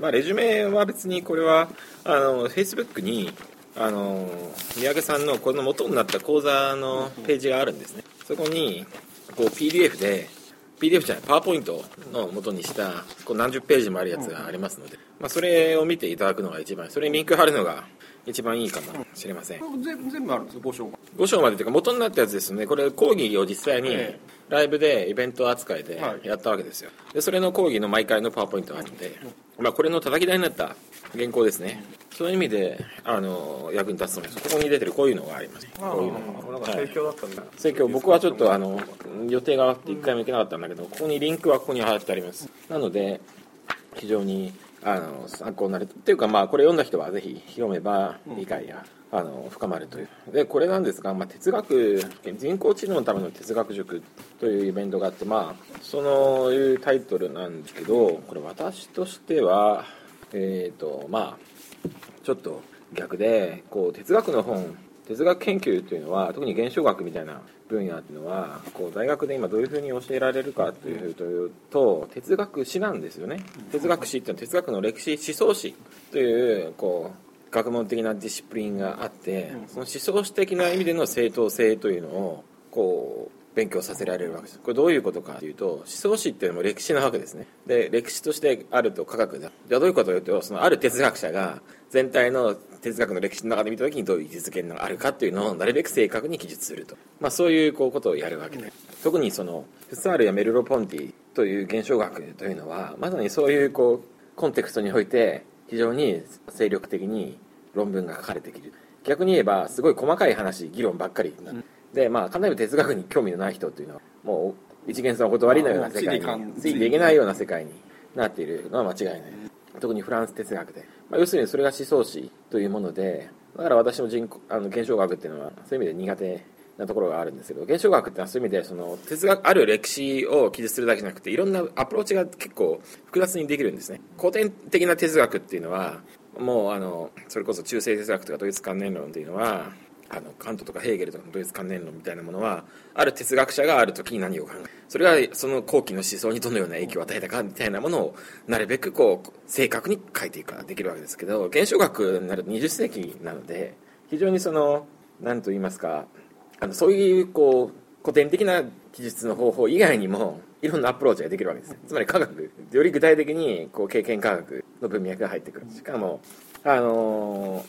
まあ、レジュメは別にこれはあの Facebook にあの三宅さんのこの元になった講座のページがあるんですね。そこにこう PDF で PDF じゃないパワーポイントの元にしたこう何十ページもあるやつがありますので、まあ、それを見ていただくのが一番それにリンク貼るのが一番いいかもしれません。全全部あるんですよ5章が5章までというか元になったやつですね。これ講義を実際にライブでイベント扱いでやったわけですよ。でそれの講義の毎回のパワーポイントがあるん。で、まあ、これの叩き台になった原稿ですね。そういう意味であの役に立つと思います。ここに出てるこういうのがあります。こういうのなんか盛況だったんだ、盛況僕はちょっとあの予定があって一回も行けなかったんだけどここにリンクはここに貼ってあります。なので非常にあの参考になる。っていうかまあこれ読んだ人はぜひ読めば理解が、あの深まるという。でこれなんですが、まあ、哲学人工知能のための哲学塾というイベントがあってまあそのいうタイトルなんですけどこれ私としてはえっ、とまあちょっと逆でこう哲学の本哲学研究というのは特に現象学みたいな分野っていうのはこう大学で今どういうふうに教えられるかというと哲学史なんですよね。哲学史っていうのは哲学の歴史思想史というこう学問的なディシプリンがあってその思想史的な意味での正当性というのをこう勉強させられるわけです。これどういうことかというと思想史っていうのも歴史なわけですね。で歴史としてあると科学だ。じゃあどういうことかというとそのある哲学者が全体の哲学の歴史の中で見た時にどういう位置づけがあるかっていうのをなるべく正確に記述すると、まあ、そういうこうことをやるわけで。特にそのフッサールやメルロ・ポンティという現象学というのはまさにそういうこうコンテクストにおいて非常に精力的に論文が書かれてきる。逆に言えばすごい細かい話議論ばっかりになる。でまあかなり哲学に興味のない人というのはもう一元さんお断りのような世界についていけない。ような世界になっているのは間違いない。特にフランス哲学で、まあ、要するにそれが思想史というものでだから私も人あの現象学っていうのはそういう意味で苦手なところがあるんですけど現象学っていうのはそういう意味でその哲学ある歴史を記述するだけじゃなくていろんなアプローチが結構複雑にできるんですね。古典的な哲学っていうのはもうあのそれこそ中世哲学とかドイツ観念論っていうのはあのカントとかヘーゲルとかのドイツ観念論みたいなものはある哲学者がある時に何を考えそれがその後期の思想にどのような影響を与えたかみたいなものをなるべくこう正確に書いていくことができるわけですけど現象学になると20世紀なので非常にその何と言いますかあのそういうこう古典的な記述の方法以外にもいろんなアプローチができるわけですつまり科学より具体的にこう経験科学の文脈が入ってくる。しかもあの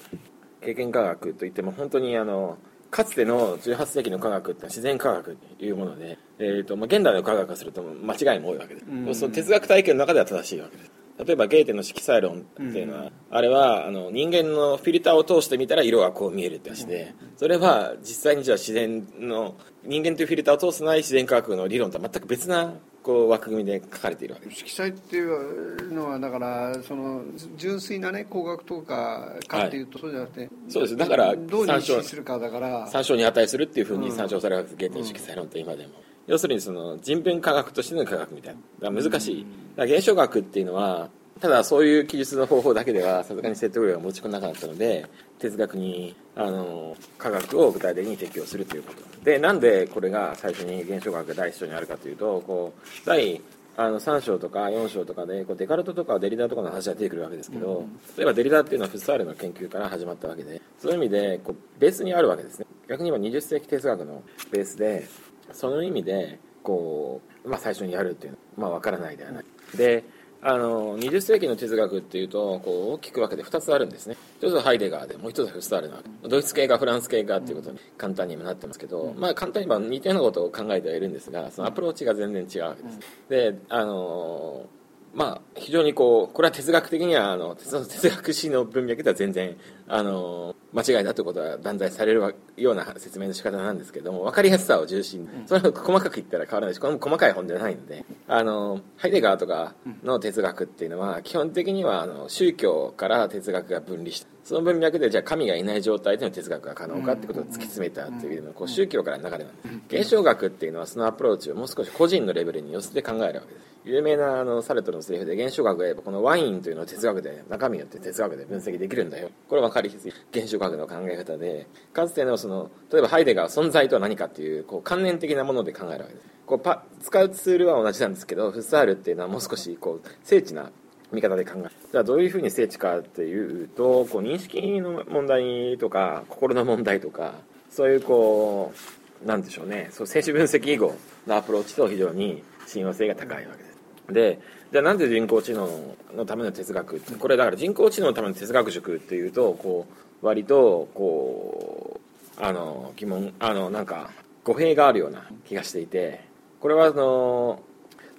経験科学といっても本当にあのかつての18世紀の科学って自然科学というもので、えーとまあ、現代の科学からすると間違いも多いわけで。す、うん、その哲学体験の中では正しいわけです。例えばゲーテの色彩論っていうのは、うん、あれはあの人間のフィルターを通してみたら色がこう見えるって話で、それは実際にじゃあ自然の人間というフィルターを通すない自然科学の理論とは全く別なこう枠組みで書かれているわけです。色彩っていうのはだからその純粋なね工学とかかっていうと、そうじゃなくてそうです。だからどう認識するかだから。参照に値するっていうふうに参照されるわけです、ゲーテの色彩論って今でも、要するにその人文科学としての科学みたいな。難しい。現象学っていうのはただそういう記述の方法だけではさすがに説得力が持ち込なかったので哲学にあの科学を具体的に適用するということ。でなんでこれが最初に現象学が第一章にあるかというとこう第あの3章とか4章とかでこうデカルトとかデリダとかの話が出てくるわけですけど、例えばデリダっていうのはフッサールの研究から始まったわけでそういう意味でこうベースにあるわけですね。逆に言えば20世紀哲学のベースでその意味でこう、まあ、最初にやるっていうのは、まあ、分からないではない。であの20世紀の哲学っていうとこう大きく分けて2つあるんですね。一つはハイデガーでもう一つはフスタールなドイツ系かフランス系かっていうことに簡単にもなってますけど、まあ簡単に言えば似たようなことを考えてはいるんですがそのアプローチが全然違うわけです。であのまあ非常にこうこれは哲学的にはあの哲学史の文脈では全然あの間違いだということは断罪されるような説明の仕方なんですけども分かりやすさを重心それを細かく言ったら変わらないしこれも細かい本じゃないのであのハイデガーとかの哲学っていうのは基本的にはあの宗教から哲学が分離した。その文脈でじゃあ神がいない状態での哲学が可能かってことを突き詰めたというのこう宗教からの流れなんです現象学っていうのはそのアプローチをもう少し個人のレベルに寄せて考えるわけです。有名なあのサルトルのセリフで現象学が言えばこのワインというのは哲学で中身によって哲学で分析できるんだよ。これ分かりやすい現象学の考え方でかつてのその例えばハイデガー存在とは何かっていうこう観念的なもので考えるわけです。こうパ使うツールは同じなんですけどフッサールっていうのはもう少しこう精緻な見方で考えじゃあどういうふうに精緻かっていうとこう認識の問題とか心の問題とかそういうこうなんでしょうね。そう精子分析以後のアプローチと非常に親和性が高いわけです。でじゃあなんで人工知能のための哲学これだから人工知能のための哲学塾っていうとこう割とこうあの疑問あのなんか語弊があるような気がしていてこれはあの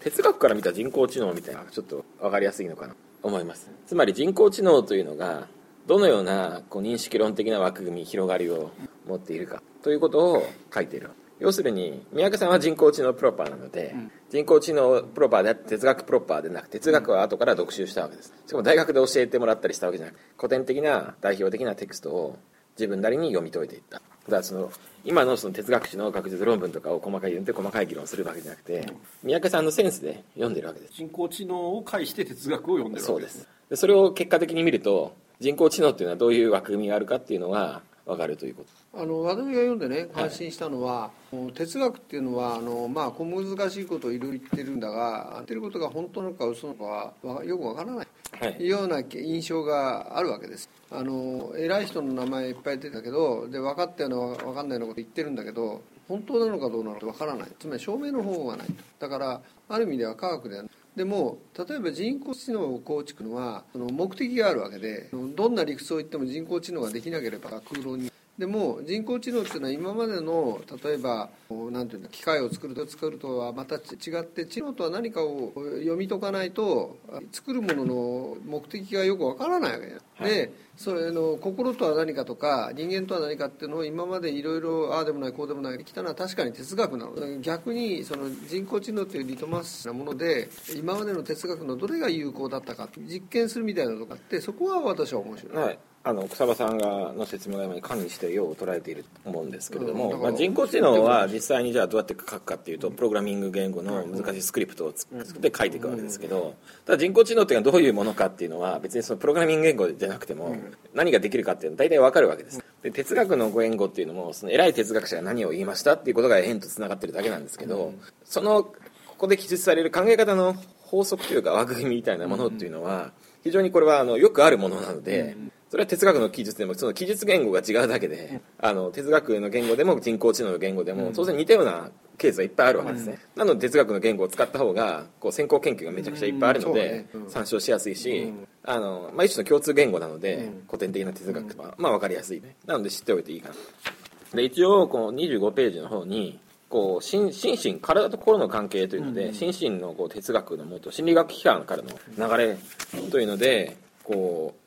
哲学から見た人工知能みたいなちょっと分かりやすいのかな？と思います。つまり人工知能というのがどのようなこう認識論的な枠組み広がりを持っているかということを書いている。要するに三宅さんは人工知能プロパーなので、うん、人工知能プロパーであって哲学プロパーでなく哲学は後から読習したわけです。しかも大学で教えてもらったりしたわけじゃなく古典的な代表的なテクストを自分なりに読み解いていった。だからその今のその哲学史の学術論文とかを細かい読んで細かい議論するわけじゃなくて、三宅さんのセンスで読んでるわけです。人工知能を介して哲学を読んでるわけです。そうです。でそれを結果的に見ると人工知能っていうのはどういう枠組みがあるかっていうのが分かるということ。あの私が読んでね感心したのは、はい、哲学っていうのはあの、まあ、小難しいことをいろいろ言ってるんだが言ってることが本当なのか嘘なのかはよくわからない、はい、いうような印象があるわけです。あの偉い人の名前いっぱい出てたけどで分かったような分かんないようなこと言ってるんだけど本当なのかどうなのか分からない。つまり証明の方法がないと。だからある意味では科学ではない。でも例えば人工知能を構築のはその目的があるわけでどんな理屈を言っても人工知能ができなければ空論にでも人工知能っていうのは今までの例えばなんていうの機械を作ると作るとはまた違って知能とは何かを読み解かないと作るものの目的がよくわからないわけで、はい、でそれの心とは何かとか人間とは何かっていうのを今までいろいろああでもないこうでもない来たのは確かに哲学なの。逆にその人工知能というリトマスなもので今までの哲学のどれが有効だったか実験するみたいなとかってそこは私は面白い。はいあの草場さんがの説明が今に管理してよう捉えていると思うんですけれども、うん、まあ、人工知能は実際にじゃあどうやって書くかっていうとプログラミング言語の難しいスクリプトを作って書いていくわけですけどただ人工知能っていうのはどういうものかっていうのは別にそのプログラミング言語じゃなくても何ができるかっていうのは大体わかるわけです。で哲学の言語っていうのもその偉い哲学者が何を言いましたっていうことが変とつながってるだけなんですけどそのここで記述される考え方の法則というか枠組みみたいなものっていうのは非常にこれはあのよくあるものなので、それは哲学の記述でもその記述言語が違うだけで、あの哲学の言語でも人工知能の言語でも当然似たようなケースはいっぱいあるわけですね、なので哲学の言語を使った方がこう先行研究がめちゃくちゃいっぱいあるので、参照しやすいし、あのまあ、一種の共通言語なので、古典的な哲学は、まあ、分かりやすい、ね、なので知っておいていいかな。で一応この25ページの方にこう心身体と心の関係というので、心身のこう哲学のもと心理学機関からの流れというのでこう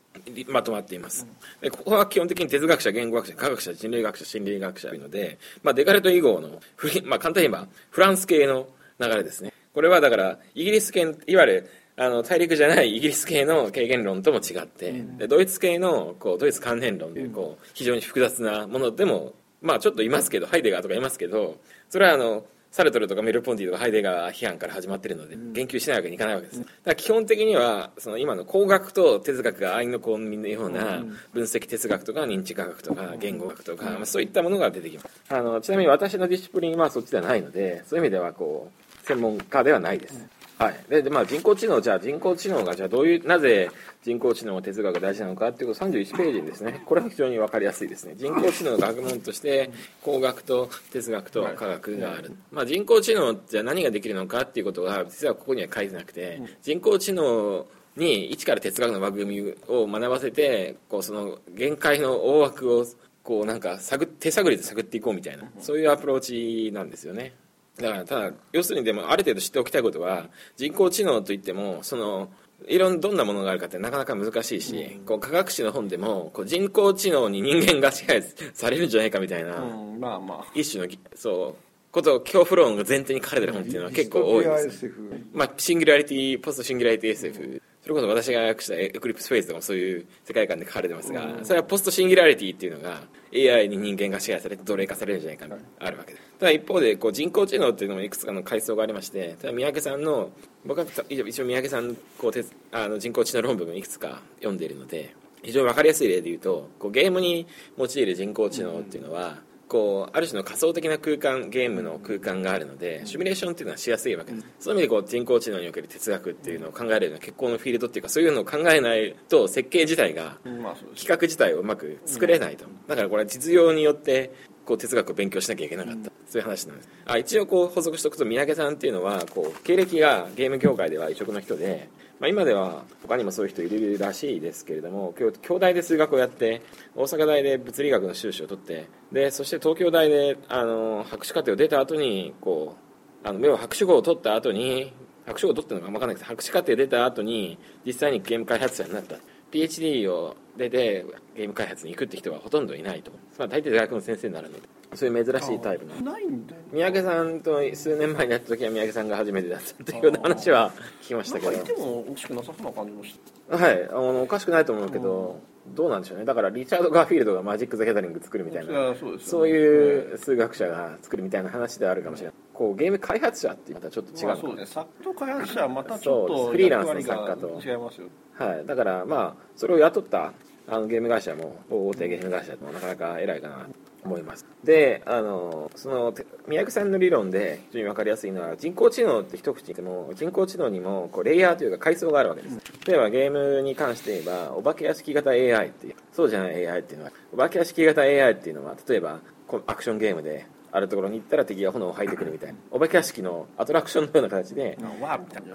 まとまっています。でここは基本的に哲学者言語学者科学者人類学者心理学者というので、まあ、デカルト以降のまあ、簡単に言えばフランス系の流れですね。これはだからイギリス系いわゆるあの大陸じゃないイギリス系の経験論とも違って、でドイツ系のこうドイツ関連論というこう非常に複雑なものでもまあちょっといますけどハイデガーとかいますけどそれはあのサルトルとかメルポンティとかハイデガー批判から始まってるので言及しないわけにいかないわけです、だから基本的にはその今の工学と哲学が愛のコンビのような分析哲学とか認知科学とか言語学とか、まあ、そういったものが出てきます。あのちなみに私のディシプリンはそっちではないのでそういう意味ではこう専門家ではないですはい、でで、まあ、人工知能じゃあ人工知能がじゃあどういうなぜ人工知能哲学が大事なのかっていうこと31ページにですね。これは非常に分かりやすいですね。人工知能の学問として工学と哲学と科学がある、まあ、人工知能じゃあ何ができるのかっていうことが実はここには書いてなくて人工知能に一から哲学の枠組みを学ばせてこうその限界の大枠をこうなんか探手探りで探っていこうみたいなそういうアプローチなんですよねだからただ要するにでもある程度知っておきたいことは人工知能といってもそのいろんどんなものがあるかってなかなか難しいし、うん、こう科学史の本でもこう人工知能に人間が支配されるんじゃないかみたいな、うん、まあまあ、一種のそうことを恐怖論が前提に書かれてる本っていうのは結構多いです、まあ、シンギュラリティポストシンギュラリティ SF それこそ私が訳したエクリプスフェイズとかもそういう世界観で書かれてますが、それはポストシンギュラリティっていうのが AI に人間が支配されて奴隷化されるんじゃないかなあるわけです。ただ一方でこう人工知能っていうのもいくつかの階層がありましてただ三宅さんの僕は一応三宅さんこうあの人工知能論文をいくつか読んでいるので非常に分かりやすい例で言うとこうゲームに用いる人工知能っていうのは、こうある種の仮想的な空間ゲームの空間があるのでシミュレーションっていうのはしやすいわけです、そういう意味でこう人工知能における哲学っていうのを考えるような結構のフィールドっていうかそういうのを考えないと設計自体が企画自体をうまく作れないと。だからこれは実用によってこう哲学を勉強しなきゃいけなかった、そういう話なんです。あ一応こう補足しておくと三宅さんっていうのはこう経歴がゲーム業界では異色の人で、まあ、今では他にもそういう人いるらしいですけれども京大で数学をやって大阪大で物理学の修士を取ってでそして東京大であの博士課程を出た後にこうあの目を博士号を取った後に博士号を取ったのか分かんないけど博士課程出た後に実際にゲーム開発者になった。PhD を出てゲーム開発に行くって人はほとんどいないと、まあ、大抵大学の先生になるので。そういう珍しいタイプの。ないんだ三宅さんと数年前にやった時は三宅さんが初めてだったっていうような話は聞きましたけど。いてもおかしくなさそうな感じもしてはい。あのおかしくないと思うけど、どうなんでしょうね。だからリチャード・ガーフィールドがマジック・ザ・ギャザリング作るみたいな。そう,、そういう数学者が作るみたいな話ではあるかもしれないこうゲーム開発者ってまたちょっと違う、まあ、そうね作家開発者はまたちょっとフリーランスの作家と。違いますよはい。だからまあそれを雇ったあのゲーム会社も大手ゲーム会社もなかなか偉いかな思います。であのその宮城さんの理論で非常に分かりやすいのは人工知能って一口に言っても人工知能にもこうレイヤーというか階層があるわけです。例えばゲームに関して言えばお化け屋敷型 AI っていう。そうじゃない AI っていうのはお化け屋敷型 AI っていうのは例えばアクションゲームであるところに行ったら敵が炎を吐いてくるみたいな。お化け屋敷のアトラクションのような形で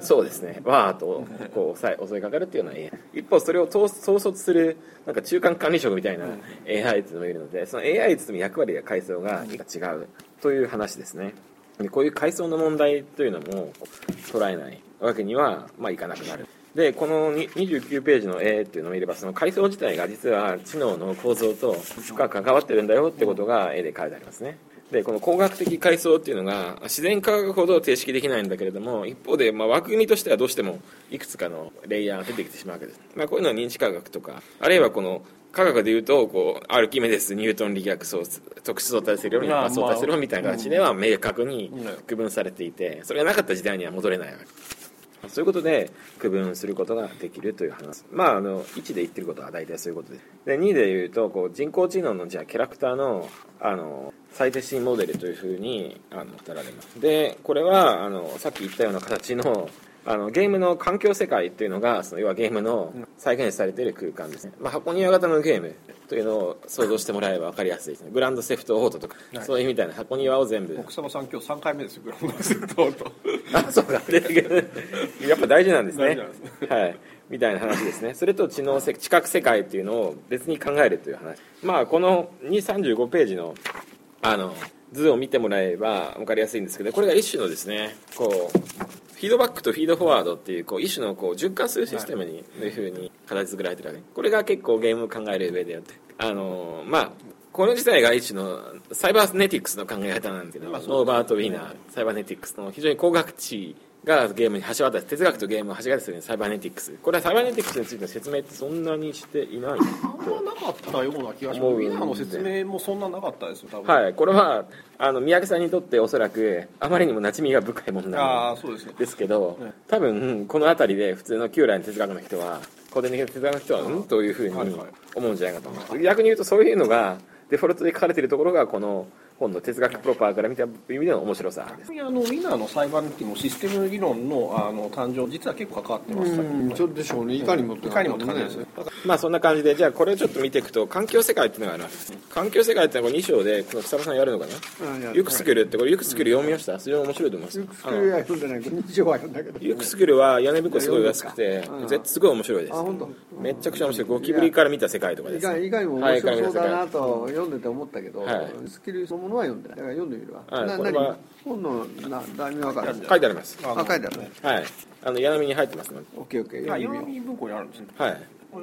そうですね。わーっとこう襲いかかるっていうような AI 一方それを統率するなんか中間管理職みたいな AI っていうのもいるのでその AI に包む役割や階層が違うという話ですね。でこういう階層の問題というのも捉えない。わけにはまあいかなくなる。でこの29ページの絵っていうのを見ればその階層自体が実は知能の構造と深く関わってるんだよってことが絵で書いてありますねでこの工学的階層っていうのが自然科学ほど定式できないんだけれども一方でまあ枠組みとしてはどうしてもいくつかのレイヤーが出てきてしまうわけです、まあ、こういうのは認知科学とかあるいはこの科学でいうとこうアルキメデスニュートン力学相特殊相対性理論や相対性理論みたいな形では明確に区分されていてそれがなかった時代には戻れないわけ。ですそういうことで区分することができるという話。まああの1で言ってることは大体そういうことで。すで2で言うとこう人工知能のじゃあキャラクターのあの最適モデルというふうにあの語られます。でこれはあのさっき言ったような形のあのゲームの環境世界っていうのがその要はゲームの再現されている空間ですね、まあ、箱庭型のゲームというのを想像してもらえば分かりやすいですね。グランドセフトオートとか、はい、そういうみたいな箱庭を全部。奥様さん今日3回目ですよグランドセフトオート。あそうか。やっぱ大事なんですね。はい。みたいな話ですね。それと知能知覚世界っていうのを別に考えるという話。まあこの235ページのあの図を見てもらえば分かりやすいんですけどこれが一種のですねこうフィードバックとフィードフォワードっていうこう一種のこう循環するシステムにというふうに形作られてるわけ。これが結構ゲームを考える上でよってあのまあこの自体が一種のサイバーネティクスの考え方なんですけど、ノーバート・ウィーナーサイバーネティクスの非常に高学知がゲームに橋渡し哲学とゲームを橋渡しするサイバーネティクスこれはサイバーネティクスについての説明ってそんなにしていないあんまなかったような気がします。ウィナーの説明もそんななかったですよ多分。はい。これはあの三宅さんにとっておそらくあまりにも馴染みが深いものなんですけど、ね、多分この辺りで普通の旧来の哲学の人は古典的な哲学の人はうん？というふうに思うんじゃないかと思います、逆に言うとそういうのがデフォルトで書かれているところがこの今度哲学プロパーから見た意味での面白さです。あのウィナーの裁判っていうのシステム理論のあの誕生実は結構関わってますうんそうでしょうね。いかにもいかにもって感じですまあそんな感じでじゃあこれをちょっと見ていくと環境世界っていうのがあります環境世界っていうのは2章でこの草場さんやるのかな？ユクスクルってこれユクスクル読みました？非常に面白いと思います。ユクスクルは読んでないけど。2章は読んだけどユクスクルは屋根ぶこすごい安くてすごい面白いです。めちゃくちゃ面白い。ゴキブリから見た世界とかですいかにも面白そうだなと読んでて思ったけどスキルそのものは読んでない。だから読んでみるわ、はい、な何？本のな題名わかる書いてあります。あ書いてあるねはい。あの矢波に入ってますので。オッケーオッケー矢波文庫にあるんですね。はい。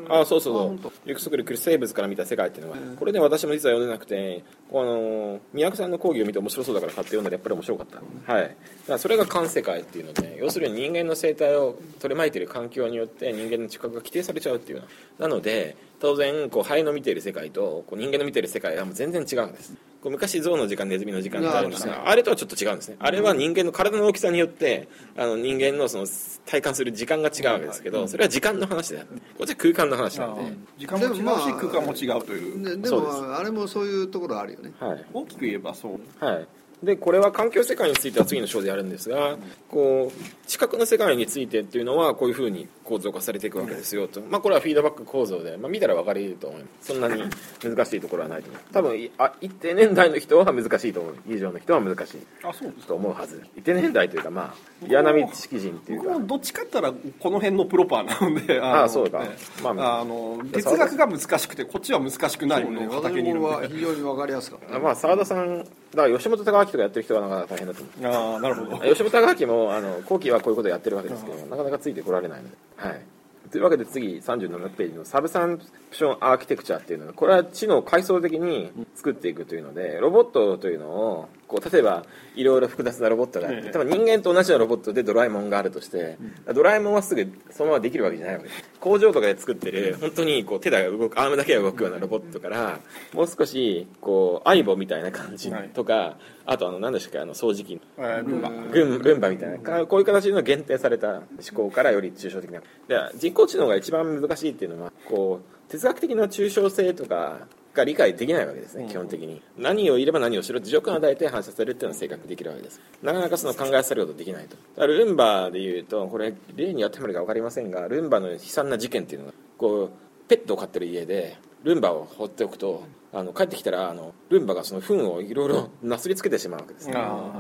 あそうそうそう「ゆくそくる生物から見た世界」っていうのが、これね私も実は読んでなくてあの宮古さんの講義を見て面白そうだから買って読んだらやっぱり面白かった。はい。だからそれが環世界っていうので要するに人間の生態を取り巻いている環境によって人間の知覚が規定されちゃうっていうな。ので当然こう肺の見ている世界とこう人間の見ている世界はもう全然違うんですこう昔象の時間ネズミの時間ってああれとはちょっと違うんですね。あれは人間の体の大きさによってあの人間のその体感する時間が違うわけですけどそれは時間の話であってこっちは空間の話なんで時間も違うし空間も違うというでもあれもそういうところあるよね、はい、大きく言えばそう。はい。でこれは環境世界については次の章でやるんですがこう視覚の世界についてっていうのはこういうふうに構造化されていくわけですよと、まあ、これはフィードバック構造で、まあ、見たら分かると思いますそんなに難しいところはないと思う。多分あ一定年代の人は難しいと思う。以上の人は難しいあそうと思うはず。一定年代というかまあ岩波知識人っていうか。どっちかったらこの辺のプロパーなので ああそうか、まあ、あの哲学が難しくてこっちは難しくないものね、私もは非常に分かりやすかったまあ澤田さんだから吉本隆明とかやってる人はなかなか大変だと思う。ああなるほど。吉本隆明もあの後期はこういうことやってるわけですけどなかなかついてこられないのではい。というわけで次37ページのサブサンプションアーキテクチャっていうのはこれは知能を階層的に作っていくというのでロボットというのをこう例えばいろいろ複雑なロボットがあって例え。ば人間と同じようなロボットでドラえもんがあるとしてドラえもんはすぐそのままできるわけじゃないわけ。です工場とかで作ってる本当にこう手が動くアームだけが動くようなロボットからもう少しこう相棒みたいな感じとかあとあの何でしたっけあの掃除機ルンバルンバみたいなこういう形の限定された思考からより抽象的な。で人工知能が一番難しいっていうのはこう哲学的な抽象性とかが理解できないわけですね、基本的に。何をいれば何をしろって条件を与えて反射されるっていうのは正確できるわけです。なかなかその考えさせることできないと。だルンバでいうとこれ例に当てはめるか分かりませんがルンバの悲惨な事件っていうのがこうペットを飼ってる家でルンバを放っておくとあの帰ってきたらあのルンバがその糞をいろいろなすりつけてしまうわけです、ね、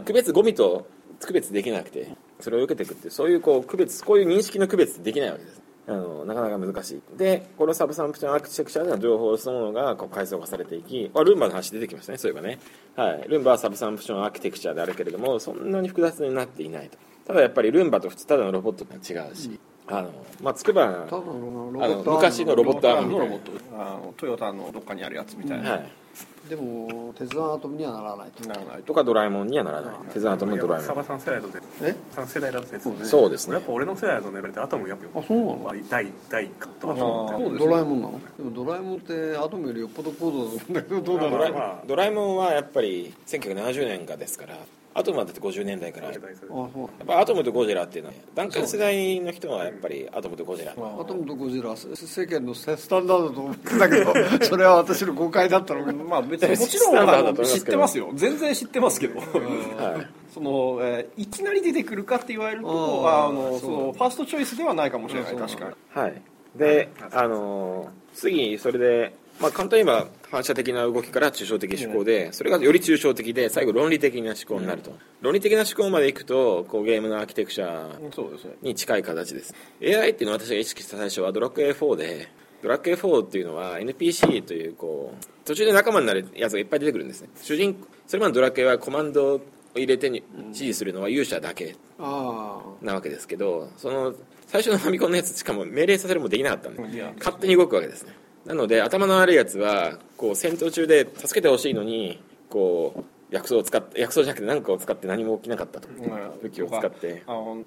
区別ゴミと区別できなくてそれを受けていくってそういうこう区別こういう認識の区別できないわけですあのなかなか難しい。でこのサブサンプションアーキテクチャでの情報そのものがこう階層化されていきあルンバの話出てきましたねそういえばね、はい、ルンバはサブサンプションアーキテクチャであるけれどもそんなに複雑になっていないと。ただやっぱりルンバと普通ただのロボットとは違うし、うん、あのまあつくばあの昔のロボットアームみたいなトヨタのどっかにあるやつみたいな、はい。でも鉄腕アトムにはならないと。ならないとかドラえもんにはならない。鉄腕アトムドラえもん。サバさん世代だとえ？3世代だとそうですね。やっぱ俺の世代のレベルってアトムやっぱあそうなの？第第一かとドラえもんなの？でもドラえもんってアトムよりよっぽど高度だと思うんだけどどうだろうドラえもんはやっぱり1970年がですからアトムはだって50年代から。やっぱアトムとゴジラっていうのは段階世代の人はやっぱりアトムとゴジラ。アトムとゴジラ世間のスタンダードと思ってたけど それは私の誤解だったのか。まあ別に もちろん知ってますよ。全然知ってますけど、はい、その、えー、いきなり出てくるかって言われるとあのそのファーストチョイスではないかもしれない。確かに。はい。であの次それでまあ、簡単に言えば反射的な動きから抽象的思考で、それがより抽象的で最後論理的な思考になると、論理的な思考までいくとこうゲームのアーキテクチャに近い形です。AI っていうのは私が意識した最初はドラッグ A4 でドラッグ A4 っていうのは NPC というこう途中で仲間になるやつがいっぱい出てくるんですね。主人それまでドラッグ A はコマンドを入れてに指示するのは勇者だけなわけですけどその最初のファミコンのやつしかも命令させるもできなかったんで勝手に動くわけですねなので頭の悪いやつはこう戦闘中で助けてほしいのにこう薬草を使って薬草じゃなくて何かを使って何も起きなかったと、武器を使って。あの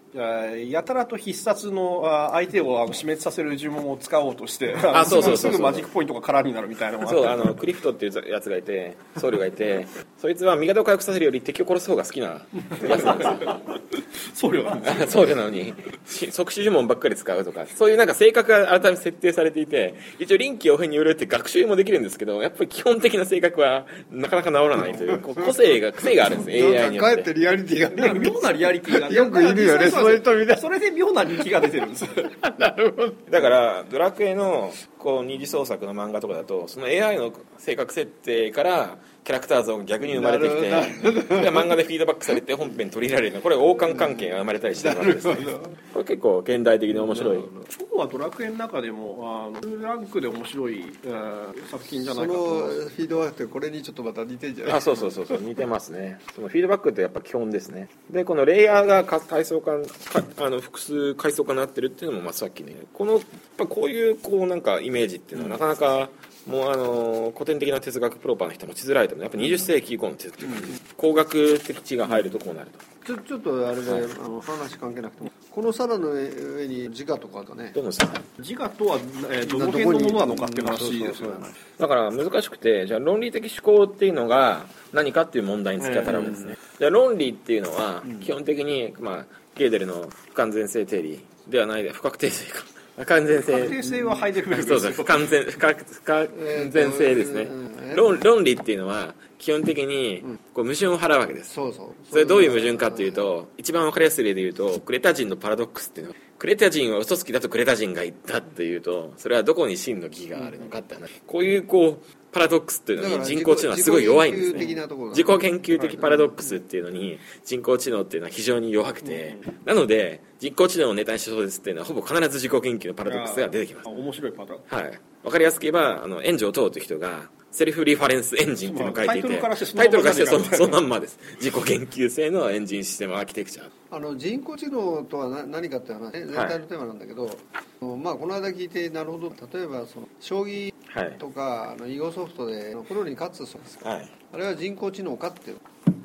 やたらと必殺の相手を死滅させる呪文を使おうとして あそうそうすぐマジックポイントが空になるみたいな。そうあのクリフトっていうやつがいて僧侶がいてそいつは味方を回復させるより敵を殺す方が好きなやつなんですよ 僧侶なんです僧侶なのに。即死呪文ばっかり使うとかそういうなんか性格が改めて設定されていて一応臨機応変によるって学習もできるんですけどやっぱり基本的な性格はなかなか治らないという個性が癖があるんです AI によって。かえってリアリティが妙なリアリティがよくいるよねそういう人みたいそれで妙な人気が出てるんです。なるほど。だからドラクエのこう二次創作の漫画とかだとその AI の性格設定からキャラクター像が逆に生まれてきて漫画でフィードバックされて本編取り入れられるの。これ王冠関係が生まれたりして。るわけですねこれ結構現代的に面白い。今日はドラクエの中でもあのランクで面白い、えー、作品じゃないかとそのフィードバックってこれにちょっとまた似てんじゃない？あそうそうそうそう似てますね。そのフィードバックってやっぱ基本ですね。でこのレイヤーが階層化あの複数階層化になってるっていうのも、まあ、さっきねこのやっぱこういうこうなんかイメージっていうのはなかなか、もうあの古典的な哲学プロパーの人もしづらいと思う。やっぱ20世紀以降の哲学、うん、工学的知が入るとこうなると。ちょちょっとあれで、はい、あの話関係なくても。この皿の上に自我とかかね。どの皿自我とは、えー、どの辺のものなのかっていう話ですよねだから難しくてじゃあ論理的思考っていうのが何かっていう問題に突き当たるわけですね、じゃあ論理っていうのは基本的に、まあ、ゲーデルの不完全性定理ではないで不確定性か不完全性。不確定性はハイデルベルそうそう不完全不完全性ですね、論論理っていうのは基本的にこう矛盾を払うわけです、そうそう。それどういう矛盾かっていうと一番分かりやすい例で言うとクレタ人のパラドックスっていうの。はクレタ人は嘘つきだとクレタ人が言ったっていうとそれはどこに真の義があるのかって話。こういうこうパラドックスっていうのに人工知能はすごい弱いんですね。自己研究的パラドックスっていうのに人工知能っていうのは非常に弱くて、なので人工知能をネタにしたそうですっていうのはほぼ必ず自己研究のパラドックスが出てきます。面白いパターン。はい分かりやすく言えばあの炎上等という人がセルフリファレンスエンジンっていうのを書いていて、タイトルからしてそのまんまです。自己研究性のエンジンシステムアーキテクチャ。あの人工知能とは何かって話、全体のテーマなんだけど、はい、まあ、この間聞いてなるほど例えばその将棋とか、はい、あの囲碁ソフトでプロに勝つそうです、はい、あれは人工知能かっていう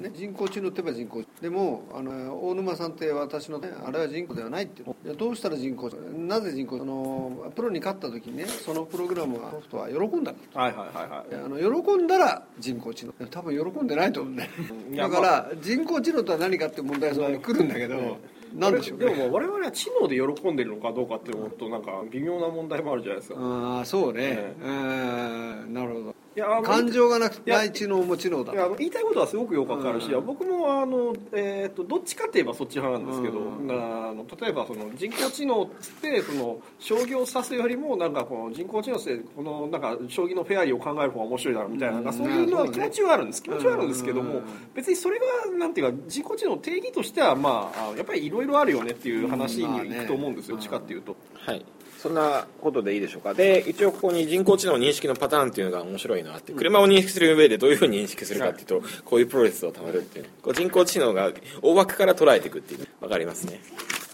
ね、人工知能って言えば人工。でもあの大沼さんって私の、ね、あれは人工ではないってどうしたら人工なぜ人工そのプロに勝った時にねそのプログラムはソフトは喜んだはいはいはいはい。あの喜んだら人工知能。多分喜んでないと思うん。だよだから人工知能とは何かっていう問題が来るんだけど、なんでしょう、ね、でも我々は知能で喜んでるのかどうかって思うとなんか微妙な問題もあるじゃないですか。ああそうね、ね、うんなるほど感情がなくない知能も知能だいや言いたいことはすごくよくわかるし、うん、僕もあの、えーと、どっちかといえばそっち派なんですけど、うん、あの例えばその人工知能ってその商業を指すよりもなんかこの人工知能ってこのなんか将棋のフェアリーを考える方が面白いだろうみたいな,、うん、そういうのは気持ちはあるんです、気持ちはあるんですけども、別にそれがなんていうか人工知能の定義としてはまあやっぱりいろいろあるよねっていう話にいくと思うんですよ、どっちかっていうと。はいそんなことでいいでしょうか。で一応ここに人工知能認識のパターンっていうのが面白いのがあって。車を認識する上でどういうふうに認識するかっていうとこういうプロセスをたまるっていう。こう人工知能が大枠から捉えていくっていう。分かりますね。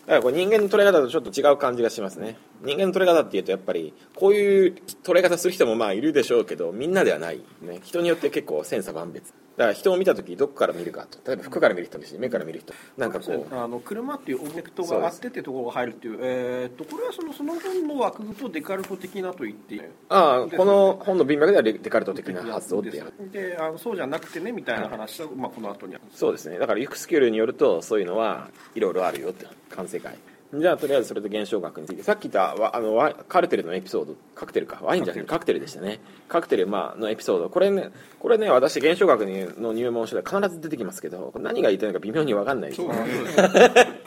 だからこれ人間の捉え方とちょっと違う感じがしますね。人間の捉え方っていうとやっぱりこういう捉え方する人もまあいるでしょうけどみんなではないね。人によって結構千差万別だから人を見た時どこから見るかと。例えば服から見る人もいるし目から見る人なんかこう。あの車っていうオブジェクトがあってってところが入るっていうえー、っとこれはそのその本の枠とデカルト的なと言ってああこの本の文脈ではデカルト的な発想っていう。であのそうじゃなくてねみたいな話は、まあ、この後に。そうですね。だからユクスキュールによるとそういうのはいろいろあるよって完成界じゃあとりあえずそれと現象学について。さっき言ったあのカルテルのエピソードカクテルか。ワインじゃなくてカクテルでしたねカクテル、まあ、のエピソード。これねこれね私現象学の入門書で必ず出てきますけど何が言いたいのか微妙に分かんない。です、ね、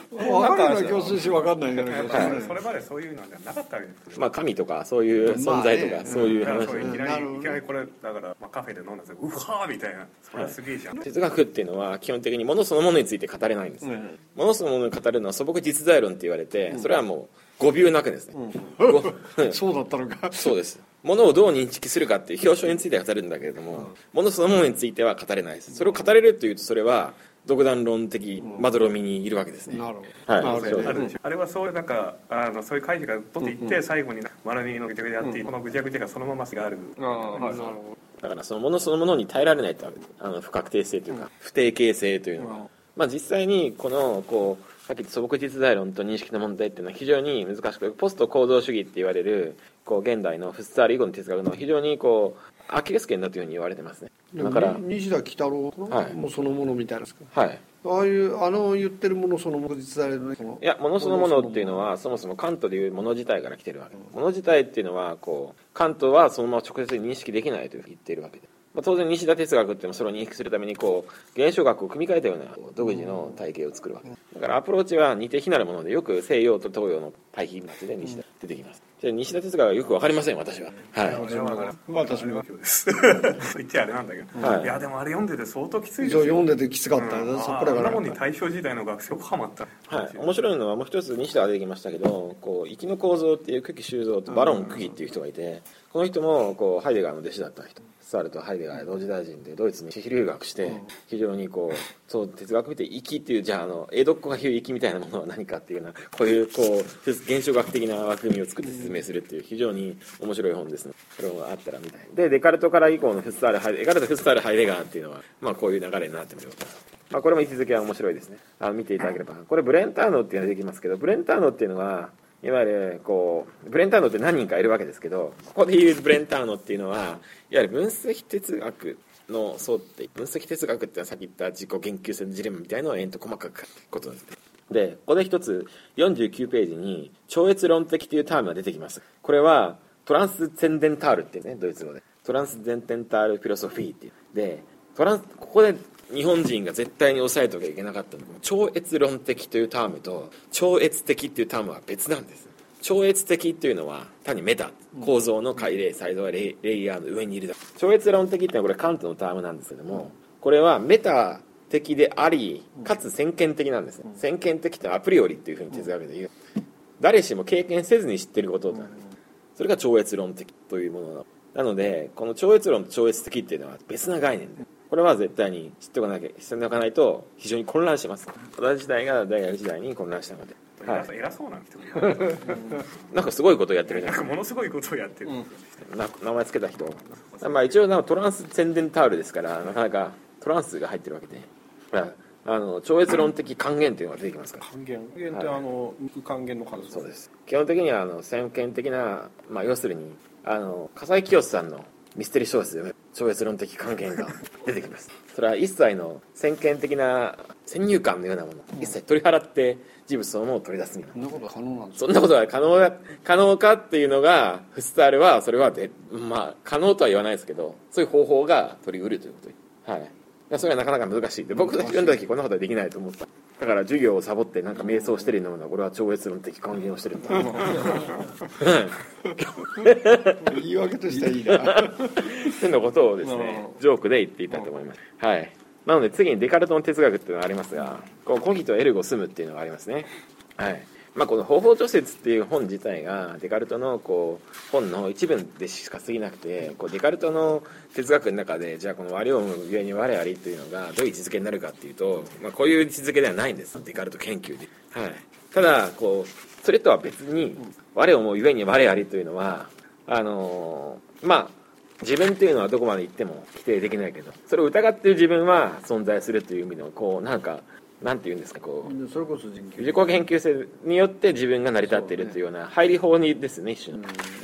分かるの共通し分かんないんだけど、それまでそういうのなかったわけですまあ神とかそういう存在とか、そういう話、いきなりいきなりこれだから、まあ、カフェで飲んだんですようわーみたいな。それはすげえじゃん、哲学っていうのは基本的にものそのものについて語れないんです、ものそのものに語るのは素朴実在論って言われてそれはもう語尾なくですね、そうだったのか。そうですものをどう認識するかっていう表彰については語るんだけれども、ものそのものについては語れないですそれを語れるというとそれは独断論的まどろみにいるわけですね。なるほど。はい。あるあれはそういうなんかあのそういう会議が取っていって、最後に学びのぐちゃぐちゃって、このぐちゃぐちゃがそのままがある。あはい。なるほど。だからそのものそのものに耐えられないとあの不確定性というか、不定形性というのは、まあ実際にこのこうさっき言った素朴実在論と認識の問題っていうのは非常に難しくポスト構造主義って言われるこう現代のフッサール以後の哲学の非常にこうアキレス腱だというふうに言われてますね。だから西田喜太郎もそのものみたいですか？はい。ああいうあの言ってるものそのもの実在の、いやものそのものっていうのはそもそもカントでいうもの自体から来てるわけ。もの自体っていうのはこうカントはそのまま直接認識できないと言っているわけでまあ、当然西田哲学っていうのはそれを認識するためにこう現象学を組み替えたような独自の体系を作るわけ。だからアプローチは似て非なるものでよく西洋と東洋の対比になってで西田出てきます。じゃ西田哲学はよく分かりません私は。はい。私もです 言っちゃあれなんだけど、はい、いやでもあれ読んでて相当きついですよ。読んでてきつかったよ、うん、そこからあんなもんに大正時代の学生ハマった。はい。面白いのはもう一つ西田が出てきましたけどこう息の構造っていう久喜修造とバロン久喜っていう人がいてこの人もこうハイデガーの弟子だった人スタールとハイデガー同時代人でドイツに留学して非常にこうそう哲学見て息っていうじゃああの江戸っ子が言う息みたいなものは何かっていうようなこういうこう現象学的な枠組みを作って説明するっていう非常に面白い本ですね。それもあったらみたい。でデカルトから以降のフッサールハイデガルトフッサールハイデガーっていうのはまあこういう流れになってみるまあ、これも位置づけは面白いですね。あの見ていただければ。これブレンターノっていうのができますけどブレンターノっていうのはいわゆるこうブレンターノって何人かいるわけですけどここでいうブレンターノっていうのはいわゆる分析哲学のそうって分析哲学ってのはさっき言った自己研究性のジレンマみたいなのを延々と細かく書くことなんですでここで一つ49ページに超越論的というタームが出てきます。これはトランスセンデンタールっていうねドイツ語で。トランスデンテンタールフィロソフィーっていう。でトランスここで日本人が絶対に押さえておきゃいけなかったのは超越論的というタームと超越的っていうタームは別なんです。超越的っていうのは単にメタ構造の解例サイドはレイヤーの上にいるだ超越論的っていうのはこれカントのタームなんですけどもこれはメタ的でありかつ先見的なんですね。先見的ってアプリよりっていうふうに哲学で言う。誰しも経験せずに知ってることだそれが超越論的というもの。なのでこの超越論と超越的っていうのは別な概念でこれは絶対に知っておかなきゃ知っておかないと非常に混乱します。私時代が大学時代に混乱したので。はい、偉そうな人なんかすごいことをやってるじゃん。ものすごいことをやってる、うん、な名前つけた人。まあ一応トランス宣伝タオルですからなかなかトランスが入ってるわけで。あの超越論的還元というのが出てきますから。還元。還元ってあの、還元の数そうです。基本的にはあの先見的な、まあ、要するにあの笠井清さんのミステリー小説で超越論的還元が出てきます。それは一切の先見的な先入観のようなもの、一切取り払って事物そのものを取り出すみたいなそんなこと可能なんですそんなことは可能可能かっていうのがフスタールはそれはでまあ可能とは言わないですけどそういう方法が取りうるということ。はい。それはなかなか難しい。で僕が読んだ時こんなことはできないと思っただから授業をサボってなんか瞑想してるようなこれは超越論的還元をしてるんだ 言い訳としてはいいな。ってのことをですねジョークで言っていたと思います。はい。なので次にデカルトの哲学っていうのがありますがこうコギとエルゴ住むっていうのがありますね。はいまあ、この「方法除雪」っていう本自体がデカルトのこう本の一文でしか過ぎなくてこうデカルトの哲学の中でじゃあこの「我をむゆえに我あり」というのがどういう位置づけになるかっていうと、まあ、こういう位置づけではないんです。デカルト研究で、はい、ただこうそれとは別に「我をもゆえに我あり」というのはあのー、まあ自分っていうのはどこまで行っても否定できないけどそれを疑ってる自分は存在するという意味のこうなんかなんて言うんですかこう。それこそ自己研究性によって自分が成り立っているというような入り法にですね一種の、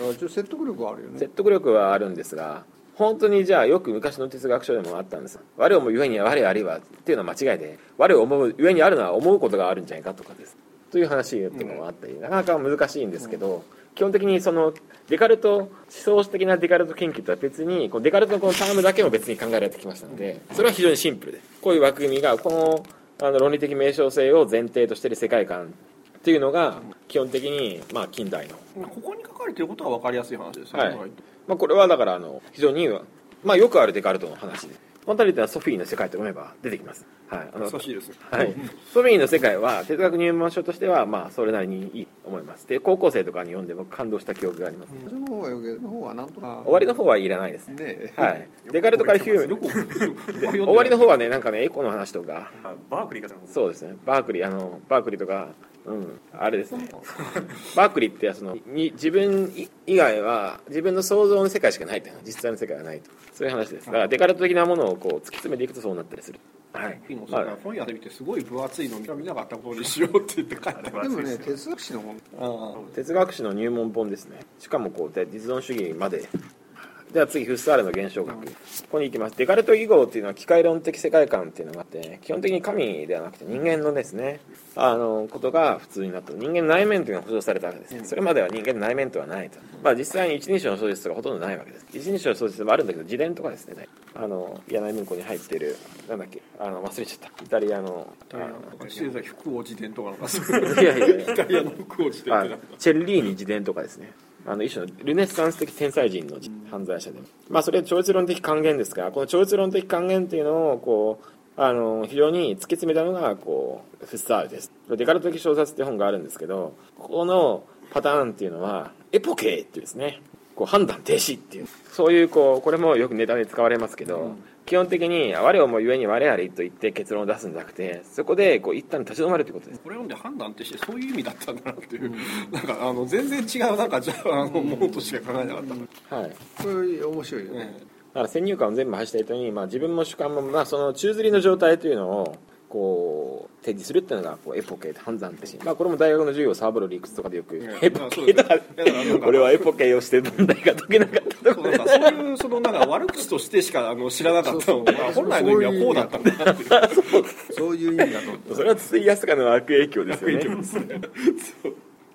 うん、説得力はあるよね。説得力はあるんですが本当にじゃあよく昔の哲学書でもあったんです。我を思うゆえには我ありはっていうのは間違いで我を思うゆえにあるのは思うことがあるんじゃないかとかです。という話っていうのもあったり、なかなか難しいんですけど、基本的にそのデカルト思想的なデカルト研究とは別にこのデカルトのこのタームだけも別に考えられてきましたのでそれは非常にシンプルでこういう枠組みがこのあの論理的名称性を前提としている世界観っていうのが基本的にまあ近代の。ここに書かれていることは分かりやすい話ですね、はい。まあ、これはだからあの非常に、まあ、よくあるデカルトの話で本当に言ったらソフィーの世界と読めば出てきます。はい、あの優しいです、はい、ソフィーの世界は哲学入門書としてはまあそれなりにいいと思います。で高校生とかに読んで僕感動した記憶があります、うん、の方はなんとか終わりの方はいらないです。ねはい。デカルトからヒュー。終わりの方はねなんかねエコの話とか。バークリーがそうですね。バークリーあのバークリーとかうん、あれですね。バークリーってそのに自分以外は自分の想像の世界しかないという実際の世界はないと。そういう話です。だからデカルト的なものをこう突き詰めていくとそうなったりする。はい、まあ、本屋で見てすごい分厚いの見なかったことにしようって言って書いてでもね哲学史の本。哲学史の入門本ですね。しかもこう実存主義まででは次フッサールの現象学。ここに行きます。デカルト義語っていうのは機械論的世界観っていうのがあって基本的に神ではなくて人間のですねあのことが普通になった人間の内面というのが保障されたわけです。ねそれまでは人間の内面とはないと。まあ実際に一人称の小説とかほとんどないわけです。一人称の小説もあるんだけど自伝とかですね。あの柳文庫に入ってるなんだっけあの忘れちゃった。イタリアの末崎福王自伝とかなんか。いやいやいや。イタリアの福王自伝チェルリーニ自伝とかですねあの一種のルネサンス的天才人の犯罪者で、まあそれは超越論的還元ですがこの超越論的還元っていうのをこうあの非常に突き詰めたのがこうフッサールです。デカルト的小説って本があるんですけどここのパターンっていうのはエポケーっていうですね。こう判断停止っていう。そういうこうこれもよくネタで使われますけど、うん。基本的に我をもゆえに我ありと言って結論を出すんじゃなくてそこでこう一旦立ち止まるということです。これ読んで判断ってしてそういう意味だったんだなっていう、うん、なんかあの全然違うなんかじゃああのものとしか考えなかった、うん、はい。これ面白いよね、だから先入観を全部走った人に、まあ、自分も主観も、まあ、その宙吊りの状態というのをこう提示するっていうのがこうエポケ判断ってし、まあ、これも大学の授業サーブル理屈とかでよく、エポケとか俺はエポケをして問題が解けなかったとか。そういうそのなんか悪口としてしかあの知らなかったのが本来の意味はこうだったんだってそういう意味だとそれは筒井康隆の悪影響ですよね。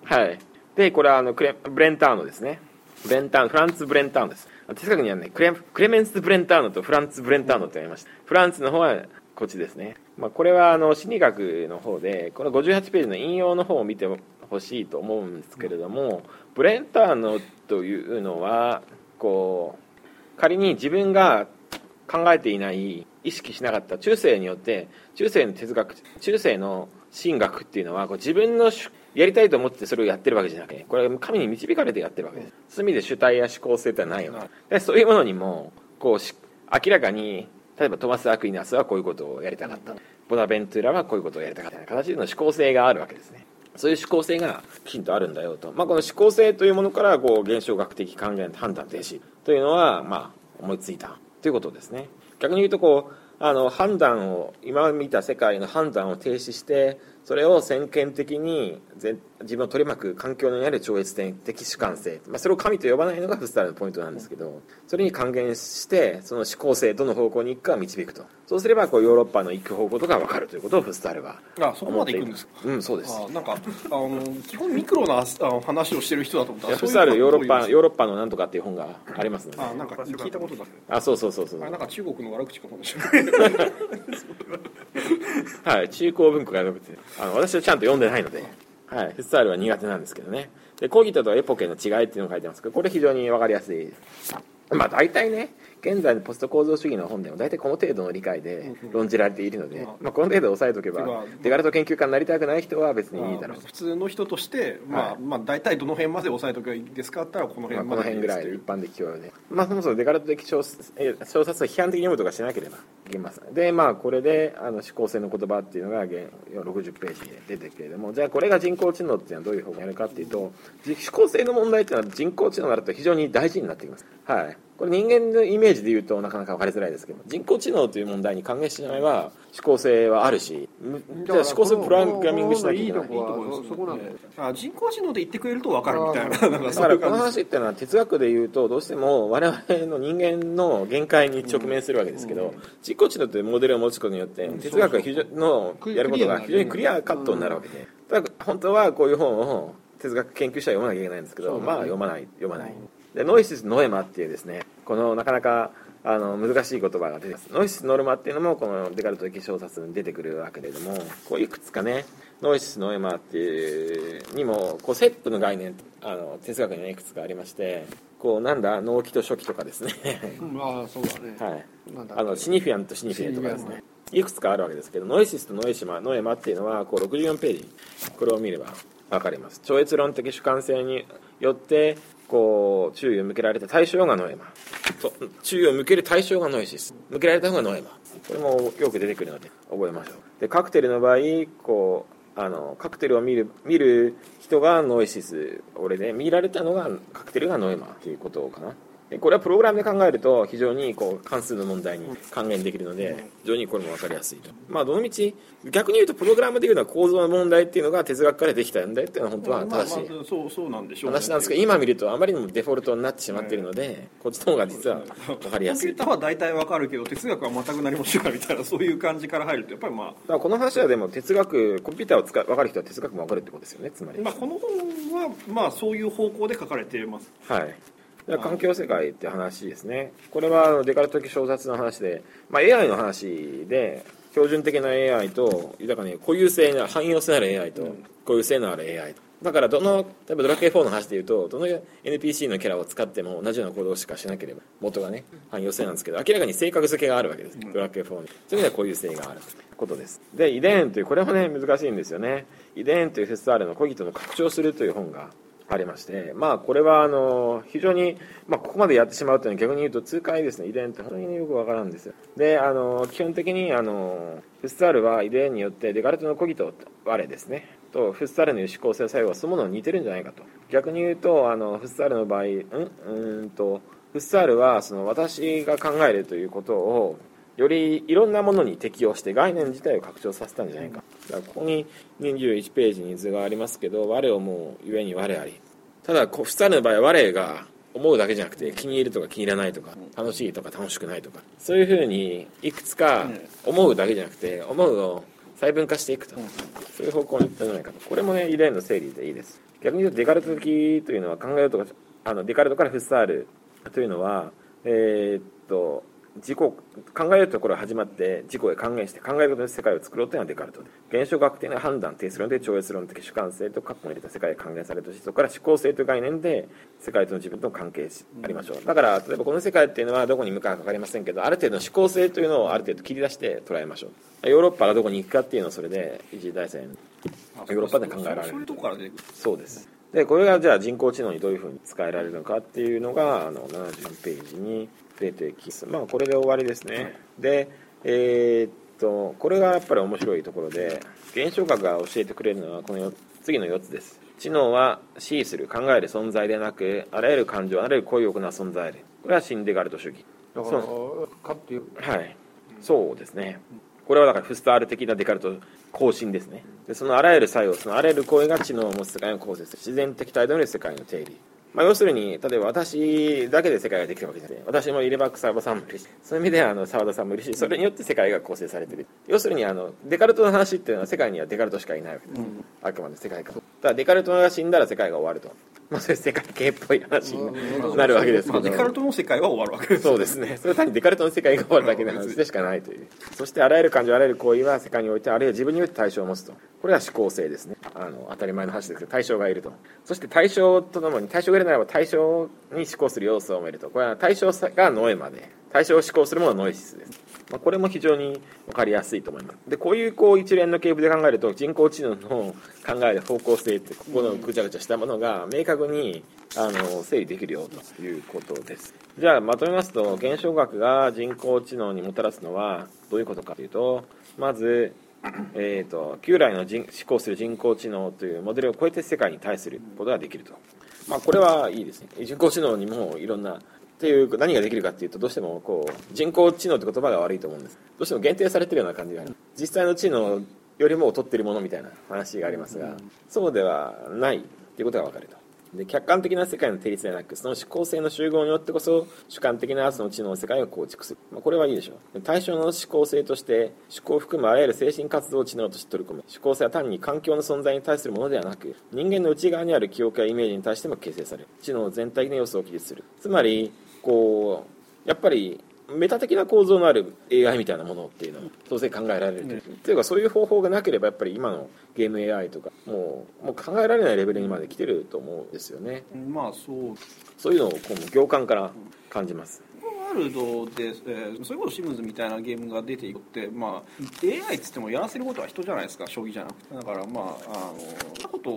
はい。でこれはあのクレブレンターノですね。ブレンターノフランツ・ブレンターノです。哲学にはね。クレクレメンス・ブレンターノとフランツ・ブレンターノって言いました。フランツの方はこっちですね、まあ、これはあの心理学の方でこの58ページの引用の方を見てほしいと思うんですけれどもブレンターノというのはこう仮に自分が考えていない意識しなかった中世によって中世の哲学中世の神学っていうのはこう自分のやりたいと思ってそれをやってるわけじゃなくてこれは神に導かれてやってるわけです。そういう意味で主体や思考性ってないよでそういうものにもこう明らかに例えばトマス・アクイナスはこういうことをやりたかった。ボナベントゥーラはこういうことをやりたかった。形での思考性があるわけですね。そういう思考性がきちんとあるんだよと、まあ、この思考性というものからこう現象学的考え判断停止というのは、まあ、思いついたということですね。逆に言うとこうあの判断を今見た世界の判断を停止してそれを先見的に自分を取り巻く環境にある超越的主観性、まあ、それを神と呼ばないのがフスタールのポイントなんですけどそれに還元してその思考性どの方向に行くか導くと。そうすればこうヨーロッパの行く方向とか分かるということをフスタールはあそこまで行くんですか？うんそうです。あなんかあの基本ミクロなあ話をしてる人だと思った。らフスタールヨーロッパヨーロッパのなんとかっていう本がありますので。あなんか聞いたことだ。あそうそうそうそう。あなんか中国の悪口かもしれない。はい中高文庫が良くて。あの私はちゃんと読んでないので、はい、フッサールは苦手なんですけどね。でコギトとエポケの違いっていうのを書いてますけどこれ非常に分かりやすい。まあ大体ね現在のポスト構造主義の本でも大体この程度の理解で論じられているので、まあ、この程度押さえておけばデカルト研究家になりたくない人は別にいいだろう、普通の人として、まあまあ、大体どの辺まで押さえておけばいいですかったらこの辺まで、まあ、この辺ぐらい一般的教養で、まあ、そもそもデカルト的小説小説を批判的に読むとかしなければいけますでまあこれであの思考性の言葉っていうのが60ページで出てくけれどもじゃあこれが人工知能っていうのはどういう方にやるかっていうと思考性の問題っていうのは人工知能になると非常に大事になってきます。はいこれ人間のイメージで言うとなかなか分かりづらいですけど人工知能という問題に還元しまえば思考性はあるしじゃあ思考性をプログラミングしなきゃいけない。人工知能で言ってくれると分かるみたいな。だからこの話っていうのは哲学で言うとどうしても我々の人間の限界に直面するわけですけど、人工知能というモデルを持つことによって哲学が非常のやることが非常に clear-cut になるわけで。だから本当はこういう本を哲学研究者は読まなきゃいけないんですけど、まあ読まない読まない、でノエシス・ノエマっていうですねこのなかなかあの難しい言葉が出てます。ノエシス・ノエマっていうのもこのデカルト的省察に出てくるわけれどもこういくつかねノエシス・ノエマっていうにもこうセットの概念あの哲学にはいくつかありましてこうなんだ能記と所記とかですね。ああそうだね、はい、あのシニフィアンとシニフィエとかですね。いくつかあるわけですけどノエシスとノエシマノエマっていうのはこう64ページ。これを見れば分かります。超越論的主観性によってこう注意を向けられた対象がノエマ。注意を向ける対象がノエシス。向けられた方がノエマ。これもよく出てくるので覚えましょう。でカクテルの場合こうあのカクテルを見る見る人がノエシス。俺で見られたのがカクテルがノエマということかな。これはプログラムで考えると非常にこう関数の問題に還元できるので非常にこれも分かりやすいと。まあどのみち逆に言うとプログラムでいうのは構造の問題っていうのが哲学からできたんだよっていうのは本当は正しい。話なんですけど今見るとあまりにもデフォルトになってしまっているのでこっちの方が実は分かりやすい。コンピューターは大体分かるけど哲学は全く何も知らないみたいなそういう感じから入るとやっぱりまあ。この話はでも哲学コンピューターを使分かる人は哲学も分かるってことですよねつまり、まあ、この本はまあそういう方向で書かれています。はい環境世界って話ですね。これはデカルト的小説の話で、まあ、AI の話で標準的な AI と豊かに固有性な汎用性のある AI と固有性のある AI と。だからどの例えばドラクエ4の話でいうとどの NPC のキャラを使っても同じような行動しかしなければ元がね汎用性なんですけど明らかに性格付けがあるわけです。ドラクエ4にそういう意味では固有性がある。ということです。で遺伝というこれもね難しいんですよね。遺伝という SR のコギトの拡張するという本がありまして、まあ、これはあの非常に、まあ、ここまでやってしまうというのは逆に言うと痛快ですね遺伝って。本当によくわからんですよ。であの基本的にあのフッサールは遺伝によってデカルトのコギト我ですね。とフッサールの有思考性作用はそのものに似てるんじゃないかと。逆に言うとあのフッサールの場合うん？うんとフッサールはその私が考えるということをよりいろんなものに適応して概念自体を拡張させたんじゃないか。だからここに21ページに図がありますけど我をもうゆえに我あり。ただフスタールの場合は我が思うだけじゃなくて気に入るとか気に入らないとか楽しいとか楽しくないとか。そういうふうにいくつか思うだけじゃなくて思うを細分化していくと。そういう方向にいったんじゃないかと。これもねイデの整理でいいです。逆に言うとデカルト的というのは考えるとかあのデカルトからフッサールというのはえー、っと自己考えるところが始まって自己へ還元して考えることで世界を作ろうというのはデカルトで現象学的な判断定数論で超越論的主観性と括弧を入れた世界へ還元されるとしそこから思考性という概念で世界との自分との関係ありましょうだから例えばこの世界っていうのはどこに向かうか分かりませんけどある程度の思考性というのをある程度切り出して捉えましょう。ヨーロッパがどこに行くかっていうのをそれで一次大戦ヨーロッパで考えられる。そうですでこれがじゃあ人工知能にどういうふうに使えられるのかっていうのがあの74ページに出てきます。まあこれで終わりですね。でえー、っとこれがやっぱり面白いところで現象学が教えてくれるのはこの次の4つです。知能は思する考える存在でなくあらゆる感情あらゆる行為を行う存在でこれはシンデガルト主義。だからかっていう。はい。そうですね。これはだからフスタール的なデカルト更新ですね。でそのあらゆる作用そのあらゆる行為が知能を持つ世界を構成す。る自然的態度による世界の定理まあ、要するに例えば私だけで世界ができたわけじゃない。私もいれば沢田さんもいるしそういう意味ではあの沢田さんもいるしそれによって世界が構成されてる。要するにあのデカルトの話っていうのは世界にはデカルトしかいないわけです、うん、あくまで世界観だからデカルトが死んだら世界が終わると。まあ、そういう世界系っぽい話になるわけですけど、デカルトの世界は終わるわけですそうですね。それ単にデカルトの世界が終わるだけの話でしかないという。そしてあらゆる感情あらゆる行為は世界においてあるいは自分において対象を持つと。これは思考性ですね。あの当たり前の話ですけど対象がいると。そして対象とともに対象がいるならば対象に思考する要素を得ると。これは対象がノエマで。対象を思考するものはノイシスですまあ、これも非常に分かりやすいと思います。でこういうこう一連の系譜で考えると人工知能の考える方向性ってここのぐちゃぐちゃしたものが明確にあの整理できるよということです。じゃあまとめますと現象学が人工知能にもたらすのはどういうことかというとまずえーと、旧来の人思考する人工知能というモデルを超えて世界に対することができると、まあ、これはいいですね。人工知能にもいろんなっていう何ができるかっていうとどうしてもこう人工知能って言葉が悪いと思うんです。どうしても限定されてるような感じがある。実際の知能よりも劣ってるものみたいな話がありますがそうではない。っていうことが分かると。で客観的な世界の定律ではなくその思考性の集合によってこそ主観的なその知能の世界を構築する、まあ、これはいいでしょう対象の思考性として思考を含むあらゆる精神活動を知能として取り込む。思考性は単に環境の存在に対するものではなく人間の内側にある記憶やイメージに対しても形成される。知能全体的な要素を記述する。つまりこうやっぱりメタ的な構造のある AI みたいなものっていうのは当然考えられるという,、というかそういう方法がなければやっぱり今のゲーム AI とかもうもう考えられないレベルにまで来てると思うんですよね。まあそう。そういうのをこう行間から感じます。ワールドで、えー、それこそシムズみたいなゲームが出ていって、まあ、AI っつってもやらせることは人じゃないですか将棋じゃなくて。だからまああのそんなこと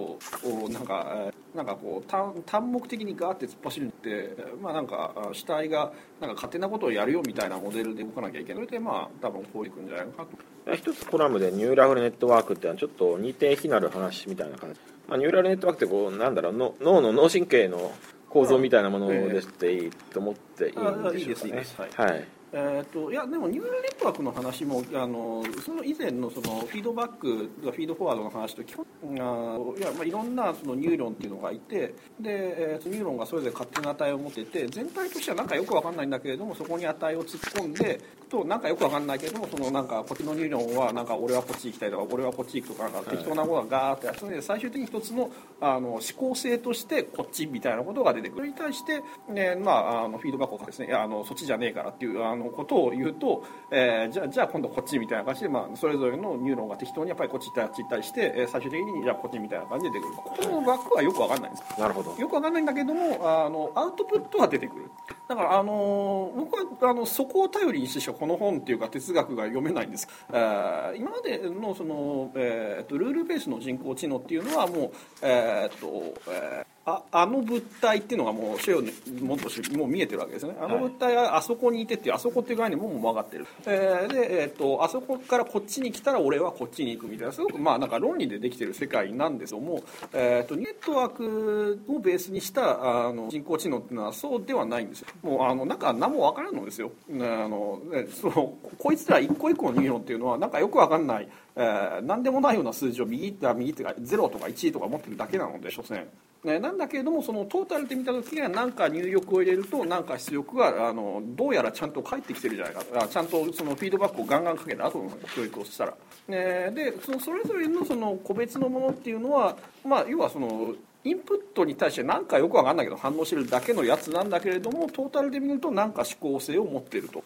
をなんかなんかこう単目的にガーって突っ走るってまあなんか主体がなんか勝手なことをやるよみたいなモデルで動かなきゃいけない。それでまあ多分こういくんじゃないかと。一つコラムでニューラルネットワークっていうのはちょっと似て非なる話みたいな感じ、まあ、ニューラルネットワークってこうなんだろう脳の脳神経の構造みたいなものですっていいと思っていいんでしょうかね。はいえーと、いやでもニューラルネットワークの話もあのその以前のそのフィードバックフィードフォワードの話と基本あいや、まあ、いろんなそのニューロンっていうのがいてで、えー、ニューロンがそれぞれ勝手な値を持ってて全体としてはなんかよくわかんないんだけれどもそこに値を突っ込んでとなんかよくわかんないけれどもそのなんかこっちのニューロンはなんか俺はこっち行きたいとか俺はこっち行くとかなんか適当なものがガーってやってで最終的に一つのあの思考性としてこっちみたいなことが出てくる。それに対して、ねまあ、あのフィードバックをですねいやあのそっちじゃねえからっていうあのことを言うと、えー、じゃあじゃあ今度こっちみたいな感じで、まあ、それぞれのニューロンが適当にやっぱりこっち行ったりあっち行ったりして、えー、最終的にじゃあこっちみたいな感じで出てくる。このバックはよくわかんないんですなるほど。よくわかんないんだけどもあのアウトプットは出てくる。だからあの僕はあのそこを頼りにしてしかこの本っていうか哲学が読めないんです。あ今までのその、えーと、ルールベースの人工知能っていうのはもう、えーとえーああの物体っていうのがもうシェオもっともう見えてるわけですね。あの物体はあそこにいてっていうあそこっていう概念ももう分かってる、えー、で、えーと、あそこからこっちに来たら俺はこっちに行くみたいな。すごくまあなんか論理でできてる世界なんですけども、えーと、ネットワークをベースにしたあの人工知能っていうのはそうではないんですよ。もうあのなんか何も分からんのですよ。あのそのこいつら一個一個のニューロンっていうのはなんかよく分かんない。えー、何でもないような数字を右って右っていうか0とか1とか持ってるだけなので所詮、ね、なんだけれどもそのトータルで見た時には何か入力を入れると何か出力があのどうやらちゃんと返ってきてるじゃないかあちゃんとそのフィードバックをガンガンかけた後の教育をしたら、ね、でそのそれぞれのその個別のものっていうのは、まあ、要はそのインプットに対して何かよく分かんないけど反応してるだけのやつなんだけれどもトータルで見ると何か指向性を持っていると。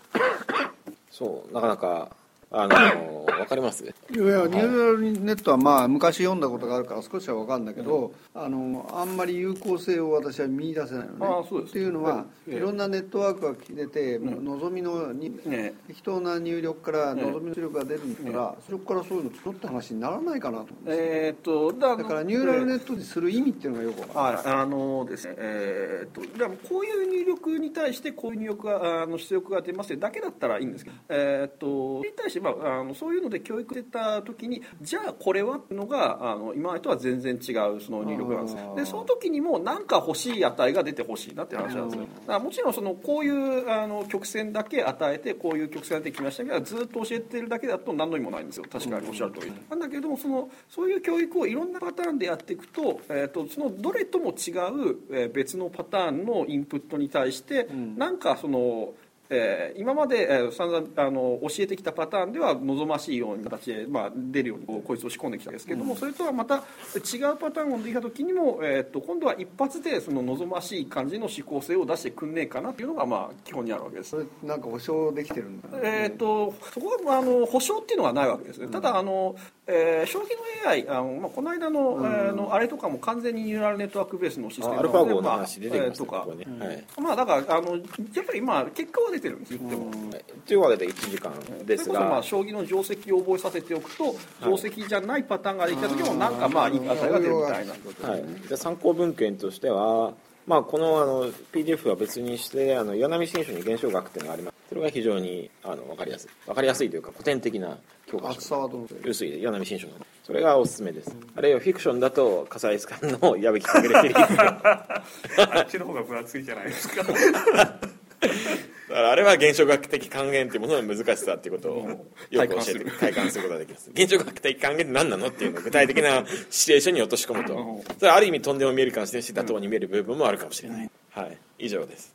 そうなかなかあの分かります？いやニューラルネットはまあ昔読んだことがあるから少しは分かるんだけど、うん、あのあんまり有効性を私は見出せないのね。あそうですっていうのは、い。ろんなネットワークが出て、うん、望みのに、ね、適当な入力から望みの出力が出るんだから、ね、それからそういうの作った話にならないかなと思うんですえー、っとだからニューラルネットにする意味っていうのがよく分かる。ああのですね。えー、っとだからこういう入力に対してこういう入力があの出力が出ますだけだったらいいんですけど、えー、っとに対してまああのそういうので教育出た時にじゃあこれはっていうのがあの今までとは全然違うその入力なんですでその時にも何か欲しい値が出てほしいなっていう話なんですよ。だからもちろんそのこういうあの曲線だけ与えてこういう曲線できましたけどずっと教えてるだけだと何の意味もないんですよ。確かにおっしゃる通り。なんだけれどもそのそういう教育をいろんなパターンでやっていくと,、えーと、そのどれとも違う、え別のパターンのインプットに対して、うん、なんかそのえー、今まで、えー、散々あの教えてきたパターンでは望ましいような形で、まあ、出るようにこうこいつを仕込んできたんですけども、うん、それとはまた違うパターンをできた時にも、えー、っと今度は一発でその望ましい感じの指向性を出してくんねえかなっていうのが、まあ、基本にあるわけです。それなんか保証できてるんだ、ね、えー、っとそこはあの保証っていうのはないわけですね、うん、ただあの、えー、将棋の AI あの、まあ、この間の,、うん、えー、のあれとかも完全にニューラルネットワークベースのシステムなので、まあえー、とか、ね。はい、まあだからあのやっぱりまあ結果は出てるんです言っても。というわけで1時間ですが。まあ将棋の定石を覚えさせておくと定石じゃないパターンができた時もなんかまあいい値が出るみたいな、はい、じゃ参考文献としてはまあ、このあの PDF は別にしてあの岩波新書に現象学っていうのがあります。それが非常にあの分かりやすい分かりやすいというか古典的な教科書。要するに岩波新書それがおすすめです、うん、あるいはフィクションだと笠井さんの矢吹かけるシリーズあっちの方が分厚いじゃないですかだからあれは現象学的還元っていうものの難しさっていうことをよく教えて体感する。ことができます。現象学的還元って何なのっていうのを具体的な シチュエーションに落とし込むと。それはある意味とんでも見えるかもしれないし妥当に見える部分もあるかもしれない、はい。以上です